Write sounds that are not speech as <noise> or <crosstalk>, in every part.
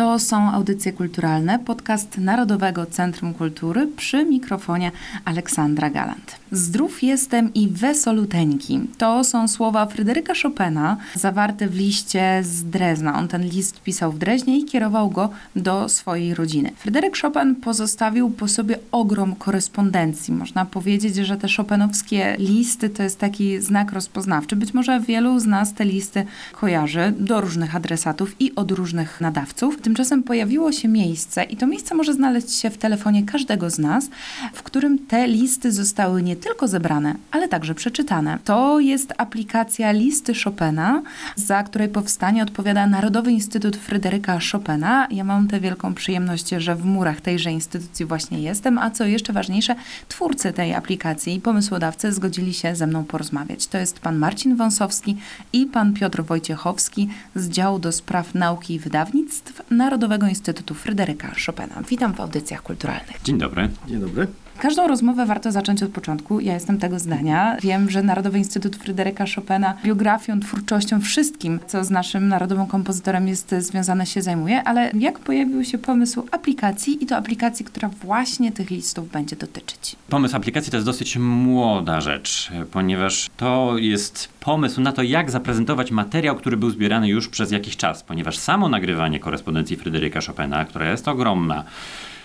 To są audycje kulturalne, podcast Narodowego Centrum Kultury przy mikrofonie Aleksandra Galant. Zdrów jestem i wesoluteńki. To są słowa Fryderyka Chopina zawarte w liście z Drezna. On ten list pisał w Dreźnie i kierował go do swojej rodziny. Fryderyk Chopin pozostawił po sobie ogrom korespondencji. Można powiedzieć, że te chopinowskie listy to jest taki znak rozpoznawczy. Być może wielu z nas te listy kojarzy do różnych adresatów i od różnych nadawców. Tymczasem pojawiło się miejsce i to miejsce może znaleźć się w telefonie każdego z nas, w którym te listy zostały nie tylko zebrane, ale także przeczytane. To jest aplikacja Listy Chopina, za której powstanie odpowiada Narodowy Instytut Fryderyka Chopina. Ja mam tę wielką przyjemność, że w murach tejże instytucji właśnie jestem, a co jeszcze ważniejsze, twórcy tej aplikacji i pomysłodawcy zgodzili się ze mną porozmawiać. To jest pan Marcin Wąsowski i pan Piotr Wojciechowski z działu do spraw nauki i wydawnictw Narodowego Instytutu Fryderyka Chopina. Witam w audycjach kulturalnych. Dzień dobry. Dzień dobry. Każdą rozmowę warto zacząć od początku. Ja jestem tego zdania. Wiem, że Narodowy Instytut Fryderyka Chopina biografią, twórczością, wszystkim, co z naszym narodowym kompozytorem jest związane, się zajmuje, ale jak pojawił się pomysł aplikacji i to aplikacji, która właśnie tych listów będzie dotyczyć? Pomysł aplikacji to jest dosyć młoda rzecz, ponieważ to jest pomysł na to, jak zaprezentować materiał, który był zbierany już przez jakiś czas, ponieważ samo nagrywanie korespondencji Fryderyka Chopina, która jest ogromna,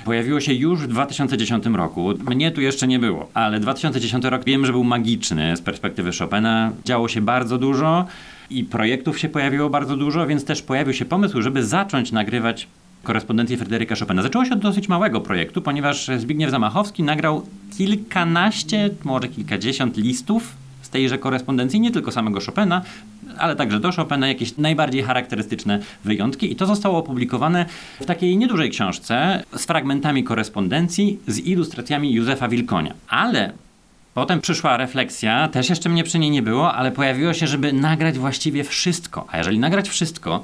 Pojawiło się już w 2010 roku. Mnie tu jeszcze nie było, ale 2010 rok wiem, że był magiczny z perspektywy Chopina. Działo się bardzo dużo i projektów się pojawiło bardzo dużo, więc też pojawił się pomysł, żeby zacząć nagrywać korespondencję Fryderyka Chopina. Zaczęło się od dosyć małego projektu, ponieważ Zbigniew Zamachowski nagrał kilkanaście, może kilkadziesiąt listów tejże korespondencji, nie tylko samego Chopina, ale także do Chopina jakieś najbardziej charakterystyczne wyjątki i to zostało opublikowane w takiej niedużej książce z fragmentami korespondencji z ilustracjami Józefa Wilkonia. Ale Potem przyszła refleksja, też jeszcze mnie przy niej nie było, ale pojawiło się, żeby nagrać właściwie wszystko. A jeżeli nagrać wszystko,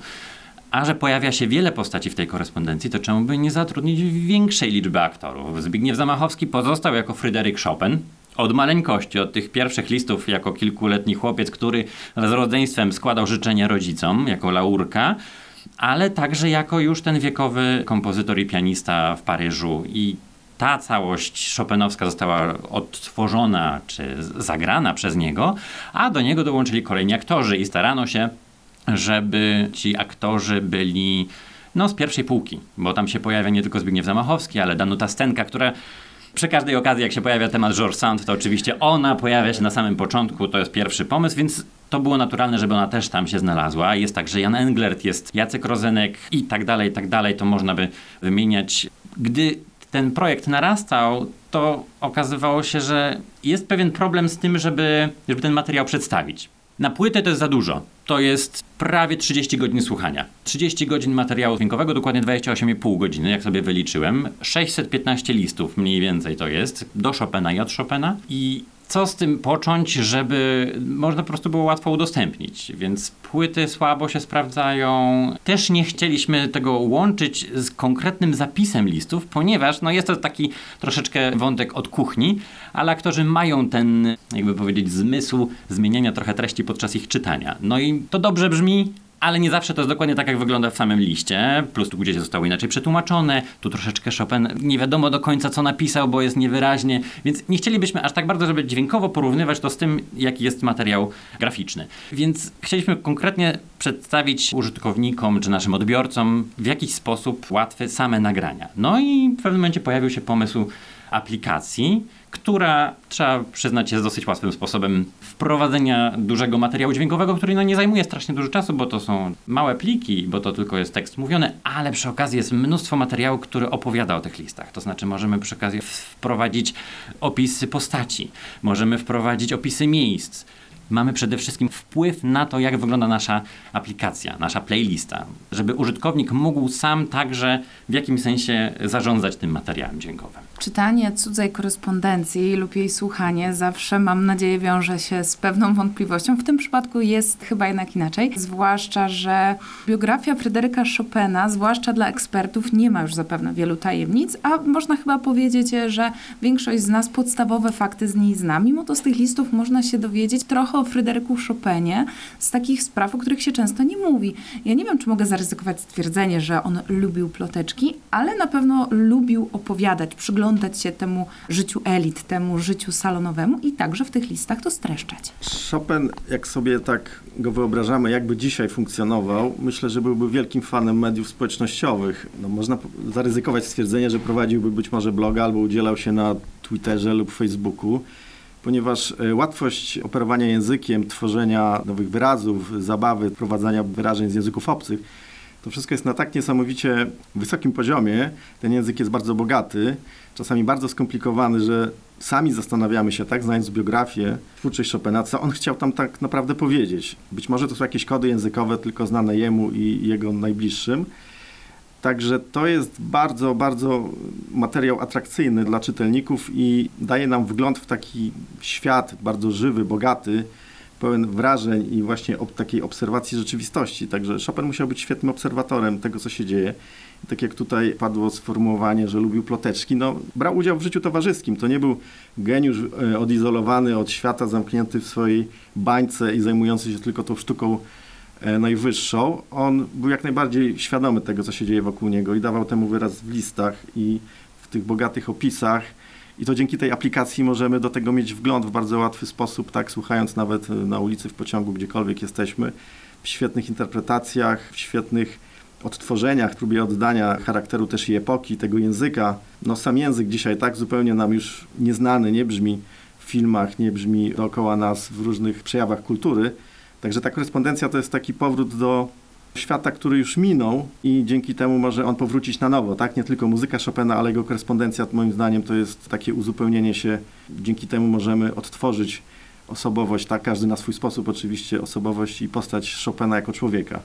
a że pojawia się wiele postaci w tej korespondencji, to czemu by nie zatrudnić większej liczby aktorów? Zbigniew Zamachowski pozostał jako Fryderyk Chopin, od maleńkości, od tych pierwszich listów jako kilkuletni chłopiec, który z rodzeństwem składał życzenia rodzicom jako laurka, ale także jako już ten wiekowy kompozytor i pianista w Paryżu. I ta całość Chopinowska została odtworzona czy zagrana przez niego, a do niego dołączyli kolejni aktorzy i starano się, żeby ci aktorzy byli no, z pierwszej półki, bo tam się pojawia nie tylko Zbigniew Zamachowski, ale Danuta Stenka, która przy każdej okazji, jak się pojawia temat George Sand, to oczywiście ona pojawia się na samym początku, to jest pierwszy pomysł, więc to było naturalne, żeby ona też tam się znalazła. Jest także Jan Englert, jest Jacek Rozenek i tak dalej, i tak dalej, to można by wymieniać. Gdy ten projekt narastał, to okazywało się, że jest pewien problem z tym, żeby, żeby ten materiał przedstawić. Na płytę to jest za dużo. To jest prawie 30 godzin słuchania. 30 godzin materiału dźwiękowego, dokładnie 28,5 godziny, jak sobie wyliczyłem. 615 listów mniej więcej to jest, do Chopina i od Chopina. I co z tym począć, żeby można po prostu było łatwo udostępnić. Więc płyty słabo się sprawdzają. Też nie chcieliśmy tego łączyć z konkretnym zapisem listów, ponieważ no jest to taki troszeczkę wątek od kuchni, ale aktorzy mają ten, jakby powiedzieć, zmysł zmieniania trochę treści podczas ich czytania. No i to dobrze brzmi, ale nie zawsze to jest dokładnie tak, jak wygląda w samym liście. Plus tu gdzieś zostało inaczej przetłumaczone, tu troszeczkę Chopin nie wiadomo do końca, co napisał, bo jest niewyraźnie, więc nie chcielibyśmy aż tak bardzo, żeby dźwiękowo porównywać to z tym, jaki jest materiał graficzny. Więc chcieliśmy konkretnie przedstawić użytkownikom czy naszym odbiorcom w jakiś sposób łatwe same nagrania. No i w pewnym momencie pojawił się pomysł aplikacji, która trzeba przyznać jest dosyć łatwym sposobem wprowadzenia dużego materiału dźwiękowego, który no nie zajmuje strasznie dużo czasu, bo to są małe pliki, bo to tylko jest tekst mówiony, ale przy okazji jest mnóstwo materiału, który opowiada o tych listach. To znaczy możemy przy okazji wprowadzić opisy postaci, możemy wprowadzić opisy miejsc, mamy przede wszystkim wpływ na to, jak wygląda nasza aplikacja, nasza playlista, żeby użytkownik mógł sam także w jakimś sensie zarządzać tym materiałem dźwiękowym. Czytanie cudzej korespondencji lub jej słuchanie zawsze, mam nadzieję, wiąże się z pewną wątpliwością. W tym przypadku jest chyba jednak inaczej, zwłaszcza, że biografia Fryderyka Chopina, zwłaszcza dla ekspertów, nie ma już zapewne wielu tajemnic, a można chyba powiedzieć, że większość z nas podstawowe fakty z niej zna. Mimo to z tych listów można się dowiedzieć trochę o Fryderyku Chopinie z takich spraw, o których się często nie mówi. Ja nie wiem, czy mogę zaryzykować stwierdzenie, że on lubił ploteczki, ale na pewno lubił opowiadać, przyglądać się temu życiu elit, temu życiu salonowemu i także w tych listach to streszczać. Chopin, jak sobie tak go wyobrażamy, jakby dzisiaj funkcjonował, myślę, że byłby wielkim fanem mediów społecznościowych. No, można zaryzykować stwierdzenie, że prowadziłby być może bloga albo udzielał się na Twitterze lub Facebooku, ponieważ e, łatwość operowania językiem, tworzenia nowych wyrazów, zabawy, wprowadzania wyrażeń z języków obcych, to wszystko jest na tak niesamowicie wysokim poziomie. Ten język jest bardzo bogaty, czasami bardzo skomplikowany, że sami zastanawiamy się, tak, znając biografię, twórczość Chopina, co on chciał tam tak naprawdę powiedzieć. Być może to są jakieś kody językowe tylko znane jemu i jego najbliższym. Także to jest bardzo, bardzo materiał atrakcyjny dla czytelników i daje nam wgląd w taki świat bardzo żywy, bogaty, pełen wrażeń i właśnie ob takiej obserwacji rzeczywistości. Także Chopin musiał być świetnym obserwatorem tego, co się dzieje. I tak jak tutaj padło sformułowanie, że lubił ploteczki, no, brał udział w życiu towarzyskim. To nie był geniusz e, odizolowany od świata, zamknięty w swojej bańce i zajmujący się tylko tą sztuką e, najwyższą. On był jak najbardziej świadomy tego, co się dzieje wokół niego i dawał temu wyraz w listach i w tych bogatych opisach. I to dzięki tej aplikacji możemy do tego mieć wgląd w bardzo łatwy sposób, tak, słuchając nawet e, na ulicy, w pociągu, gdziekolwiek jesteśmy, w świetnych interpretacjach, w świetnych odtworzeniach, próbie oddania charakteru też i epoki, tego języka. No sam język dzisiaj tak zupełnie nam już nieznany, nie brzmi w filmach, nie brzmi dookoła nas w różnych przejawach kultury. Także ta korespondencja to jest taki powrót do świata, który już minął i dzięki temu może on powrócić na nowo, tak? Nie tylko muzyka Chopina, ale jego korespondencja moim zdaniem to jest takie uzupełnienie się. Dzięki temu możemy odtworzyć osobowość, tak? Każdy na swój sposób oczywiście osobowość i postać Chopina jako człowieka.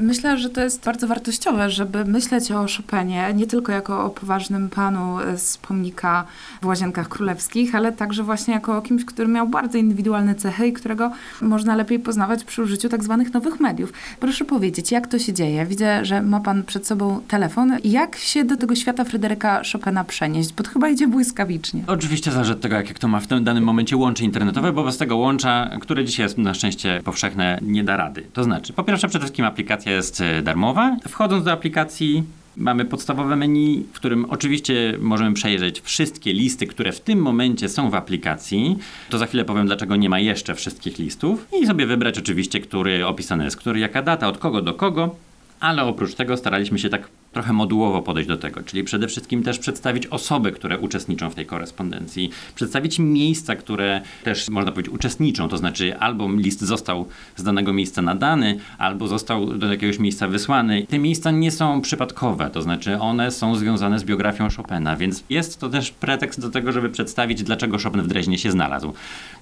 Myślę, że to jest bardzo wartościowe, żeby myśleć o Chopinie nie tylko jako o poważnym panu z pomnika w Łazienkach Królewskich, ale także właśnie jako o kimś, który miał bardzo indywidualne cechy i którego można lepiej poznawać przy użyciu tak zwanych nowych mediów. Proszę powiedzieć, jak to się dzieje? Widzę, że ma pan przed sobą telefon. Jak się do tego świata Fryderyka Chopina przenieść? Bo to chyba idzie błyskawicznie. Oczywiście zależy od tego, jak kto ma w tym danym momencie łącze internetowe, bo bez tego łącza, które dzisiaj jest na szczęście powszechne, nie da rady. To znaczy, po pierwsze przede wszystkim aplikacja jest e, darmowa. Wchodząc do aplikacji mamy podstawowe menu, w którym oczywiście możemy przejrzeć wszystkie listy, które w tym momencie są w aplikacji. To za chwilę powiem, dlaczego nie ma jeszcze wszystkich listów. I sobie wybrać oczywiście, który opisany jest, który jaka data, od kogo do kogo. Ale oprócz tego staraliśmy się tak trochę modułowo podejść do tego, czyli przede wszystkim też przedstawić osoby, które uczestniczą w tej korespondencji, przedstawić miejsca, które też można powiedzieć uczestniczą, to znaczy albo list został z danego miejsca nadany, albo został do jakiegoś miejsca wysłany. Te miejsca nie są przypadkowe, to znaczy one są związane z biografią Chopina, więc jest to też pretekst do tego, żeby przedstawić, dlaczego Chopin w Dreźnie się znalazł.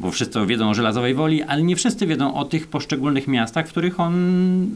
Bo wszyscy wiedzą o Żelazowej Woli, ale nie wszyscy wiedzą o tych poszczególnych miastach, w których on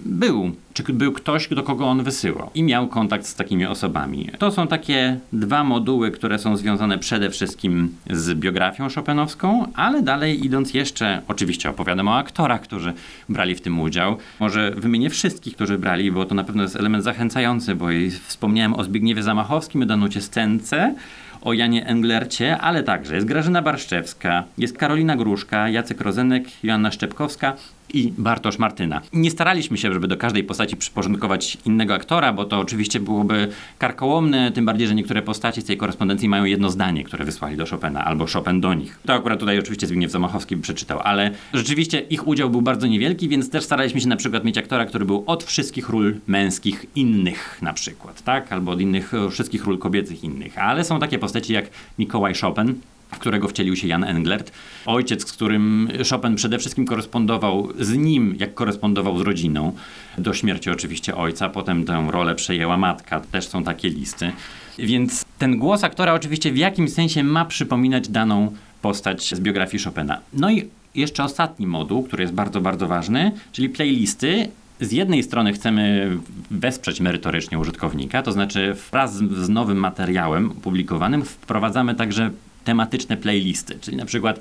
był, czy był ktoś, do kogo on wysyłał i miał kontakt z takimi osobami. To są takie dwa moduły, które są związane przede wszystkim z biografią chopinowską, ale dalej idąc jeszcze, oczywiście opowiadam o aktorach, którzy brali w tym udział. Może wymienię wszystkich, którzy brali, bo to na pewno jest element zachęcający, bo wspomniałem o Zbigniewie Zamachowskim, o Danucie Scence, o Janie Englercie, ale także jest Grażyna Barszczewska, jest Karolina Gruszka, Jacek Rozenek, Joanna Szczepkowska i Bartosz Martyna. Nie staraliśmy się, żeby do każdej postaci przyporządkować innego aktora, bo to oczywiście byłoby karkołomne, tym bardziej, że niektóre postaci z tej korespondencji mają jedno zdanie, które wysłali do Chopina, albo Chopin do nich. To akurat tutaj oczywiście Zbigniew Zamachowski przeczytał, ale rzeczywiście ich udział był bardzo niewielki, więc też staraliśmy się na przykład mieć aktora, który był od wszystkich ról męskich innych na przykład, tak? Albo od innych, wszystkich ról kobiecych innych. Ale są takie postaci jak Mikołaj Chopin, w którego wcielił się Jan Englert. Ojciec, z którym Chopin przede wszystkim korespondował z nim, jak korespondował z rodziną. Do śmierci oczywiście ojca, potem tę rolę przejęła matka. Też są takie listy. Więc ten głos aktora oczywiście w jakimś sensie ma przypominać daną postać z biografii Chopina. No i jeszcze ostatni moduł, który jest bardzo, bardzo ważny, czyli playlisty, z jednej strony chcemy wesprzeć merytorycznie użytkownika, to znaczy wraz z nowym materiałem publikowanym wprowadzamy także tematyczne playlisty, czyli na przykład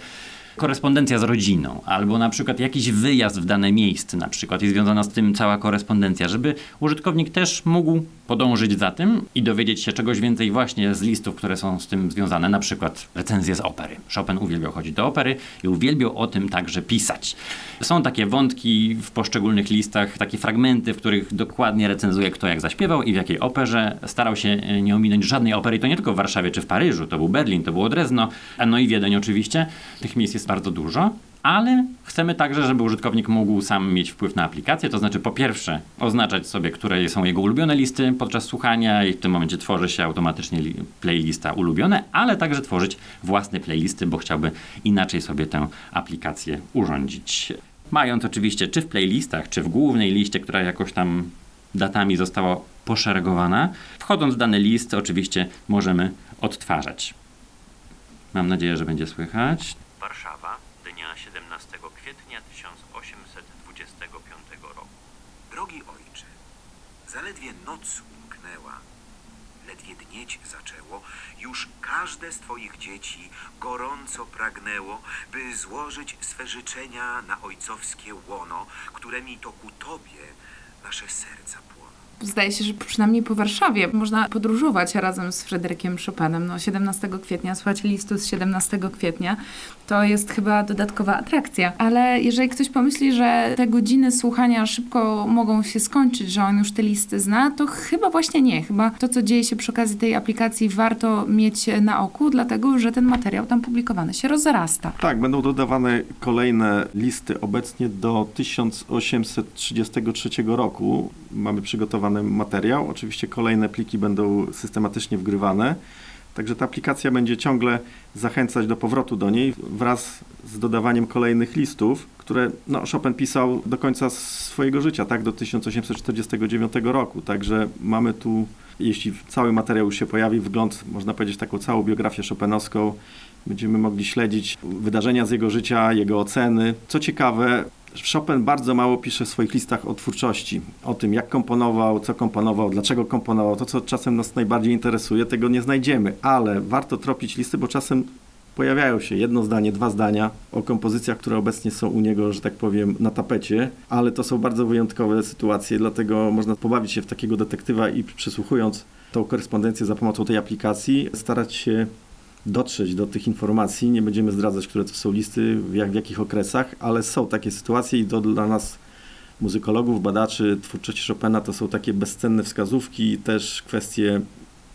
korespondencja z rodziną, albo na przykład jakiś wyjazd w dane miejsce, na przykład i związana z tym cała korespondencja, żeby użytkownik też mógł podążyć za tym i dowiedzieć się czegoś więcej właśnie z listów, które są z tym związane, na przykład recenzje z opery. Chopin uwielbiał chodzić do opery i uwielbiał o tym także pisać. Są takie wątki w poszczególnych listach, takie fragmenty, w których dokładnie recenzuje kto jak zaśpiewał i w jakiej operze. Starał się e, nie ominąć żadnej opery to nie tylko w Warszawie czy w Paryżu, to był Berlin, to było Drezno, no i Wiedeń oczywiście. Tych miejsc jest bardzo dużo ale chcemy także, żeby użytkownik mógł sam mieć wpływ na aplikację, to znaczy po pierwsze oznaczać sobie, które są jego ulubione listy podczas słuchania i w tym momencie tworzy się automatycznie playlista ulubione, ale także tworzyć własne playlisty, bo chciałby inaczej sobie tę aplikację urządzić. Mając oczywiście czy w playlistach, czy w głównej liście, która jakoś tam datami została poszeregowana, wchodząc w dany list oczywiście możemy odtwarzać. Mam nadzieję, że będzie słychać. Warszawa, dnia 17 kwietnia 1825 roku. Drogi ojcze, zaledwie noc umknęła, ledwie dnieć zaczęło, już każde z Twoich dzieci gorąco pragnęło, by złożyć swe życzenia na ojcowskie łono, któremi to ku Tobie nasze serca zdaje się, że przynajmniej po Warszawie można podróżować razem z Fryderykiem Chopinem. No, 17 kwietnia, słuchać listu z 17 kwietnia, to jest chyba dodatkowa atrakcja. Ale jeżeli ktoś pomyśli, że te godziny słuchania szybko mogą się skończyć, że on już te listy zna, to chyba właśnie nie. Chyba to, co dzieje się przy okazji tej aplikacji, warto mieć na oku, dlatego że ten materiał tam publikowany się rozrasta. Tak, będą dodawane kolejne listy obecnie do 1833 roku. Mamy przygotowane materiał. Oczywiście kolejne pliki będą systematycznie wgrywane. Także ta aplikacja będzie ciągle zachęcać do powrotu do niej wraz z dodawaniem kolejnych listów, które no, Chopin pisał do końca swojego życia, tak, do 1849 roku. Także mamy tu, jeśli cały materiał już się pojawi, wgląd, można powiedzieć, taką całą biografię Chopinowską. Będziemy mogli śledzić wydarzenia z jego życia, jego oceny. Co ciekawe, Chopin bardzo mało pisze w swoich listach o twórczości, o tym jak komponował, co komponował, dlaczego komponował. To, co czasem nas najbardziej interesuje, tego nie znajdziemy, ale warto tropić listy, bo czasem pojawiają się jedno zdanie, dwa zdania o kompozycjach, które obecnie są u niego, że tak powiem, na tapecie, ale to są bardzo wyjątkowe sytuacje, dlatego można pobawić się w takiego detektywa i przysłuchując tą korespondencję za pomocą tej aplikacji, starać się dotrzeć do tych informacji. Nie będziemy zdradzać, które to są listy, jak, w jakich okresach, ale są takie sytuacje i to dla nas muzykologów, badaczy twórczości Chopina to są takie bezcenne wskazówki, też kwestie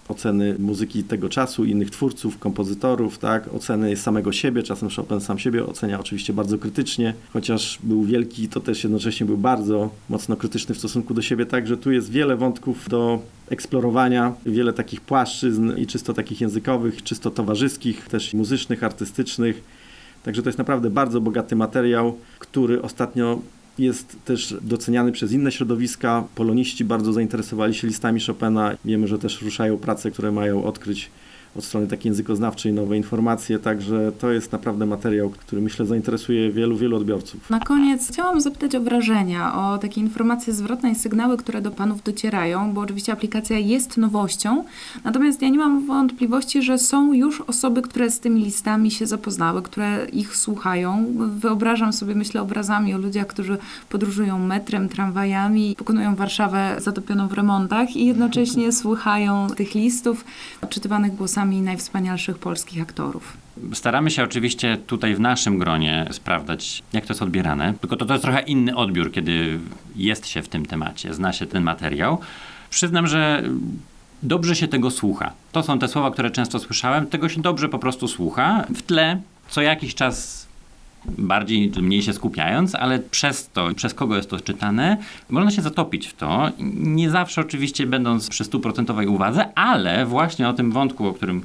oceny muzyki tego czasu, innych twórców, kompozytorów, tak, oceny samego siebie, czasem Chopin sam siebie ocenia oczywiście bardzo krytycznie, chociaż był wielki, to też jednocześnie był bardzo mocno krytyczny w stosunku do siebie, także tu jest wiele wątków do eksplorowania, wiele takich płaszczyzn i czysto takich językowych, czysto towarzyskich, też muzycznych, artystycznych, także to jest naprawdę bardzo bogaty materiał, który ostatnio jest też doceniany przez inne środowiska. Poloniści bardzo zainteresowali się listami Chopina. Wiemy, że też ruszają prace, które mają odkryć od strony takiej językoznawczej nowe informacje, także to jest naprawdę materiał, który myślę zainteresuje wielu, wielu odbiorców. Na koniec chciałam zapytać o wrażenia, o takie informacje zwrotne i sygnały, które do Panów docierają, bo oczywiście aplikacja jest nowością, natomiast ja nie mam wątpliwości, że są już osoby, które z tymi listami się zapoznały, które ich słuchają. Wyobrażam sobie, myślę obrazami o ludziach, którzy podróżują metrem, tramwajami, pokonują Warszawę zatopioną w remontach i jednocześnie słuchają tych listów odczytywanych głosami głosami najwspanialszych polskich aktorów. Staramy się oczywiście tutaj w naszym gronie sprawdzać, jak to jest odbierane, tylko to, to jest trochę inny odbiór, kiedy jest się w tym temacie, zna się ten materiał. Przyznam, że dobrze się tego słucha. To są te słowa, które często słyszałem, tego się dobrze po prostu słucha. W tle co jakiś czas bardziej, mniej się skupiając, ale przez to, przez kogo jest to czytane, można się zatopić w to. Nie zawsze oczywiście będąc przy stuprocentowej uwadze, ale właśnie o tym wątku, o którym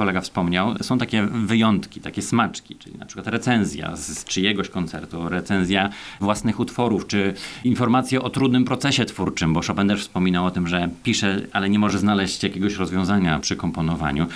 kolega wspomniał, są takie wyjątki, takie smaczki, czyli na przykład recenzja z czyjegoś koncertu, recenzja własnych utworów, czy informacje o trudnym procesie twórczym, bo Chopin też wspominał o tym, że pisze, ale nie może znaleźć jakiegoś rozwiązania przy komponowaniu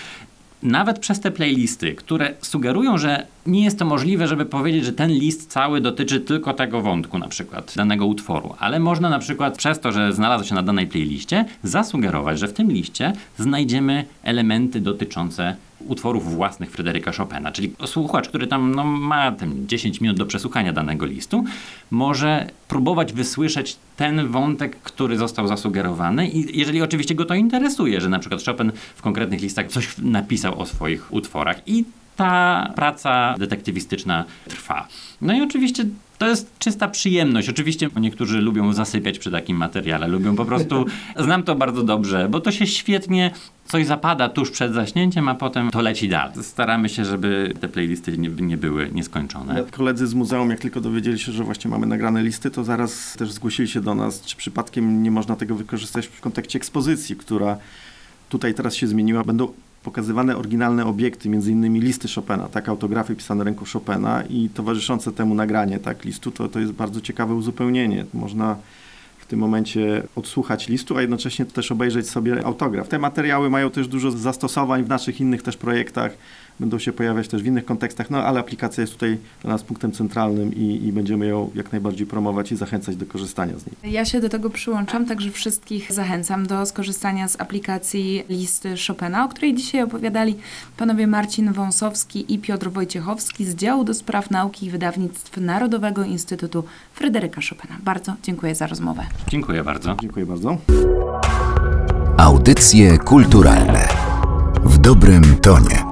nawet przez te playlisty, które sugerują, że Nie jest to możliwe, żeby powiedzieć, że ten list cały dotyczy tylko tego wątku, na przykład danego utworu, ale można na przykład przez to, że znalazł się na danej playliście, zasugerować, że w tym liście znajdziemy elementy dotyczące utworów własnych Fryderyka Chopina. Czyli słuchacz, który tam no, ma ten 10 minut do przesłuchania danego listu, może próbować wysłyszeć ten wątek, który został zasugerowany i jeżeli oczywiście go to interesuje, że na przykład Chopin w konkretnych listach coś napisał o swoich utworach i ta praca detektywistyczna trwa. No i oczywiście to jest czysta przyjemność. Oczywiście niektórzy lubią zasypiać przy takim materiale, lubią po prostu, <laughs> znam to bardzo dobrze, bo to się świetnie coś zapada tuż przed zaśnięciem, a potem to leci dalej. Staramy się, żeby te playlisty nie, nie były nieskończone. Koledzy z muzeum, jak tylko dowiedzieli się, że właśnie mamy nagrane listy, to zaraz też zgłosili się do nas, czy przypadkiem nie można tego wykorzystać w kontekście ekspozycji, która tutaj teraz się zmieniła. Będą pokazywane oryginalne obiekty, między innymi listy Chopina, tak, autografy pisane ręką Chopina i towarzyszące temu nagranie, tak, listu, to, to jest bardzo ciekawe uzupełnienie. Można w tym momencie odsłuchać listu, a jednocześnie też obejrzeć sobie autograf. Te materiały mają też dużo zastosowań w naszych innych też projektach, będą się pojawiać też w innych kontekstach, no ale aplikacja jest tutaj dla nas punktem centralnym i, i będziemy ją jak najbardziej promować i zachęcać do korzystania z niej. Ja się do tego przyłączam, także wszystkich zachęcam do skorzystania z aplikacji listy Chopina, o której dzisiaj opowiadali panowie Marcin Wąsowski i Piotr Wojciechowski z działu do spraw nauki i wydawnictw Narodowego Instytutu Fryderyka Chopina. Bardzo dziękuję za rozmowę. Dziękuję bardzo. Dziękuję bardzo. Audycje kulturalne w dobrym tonie.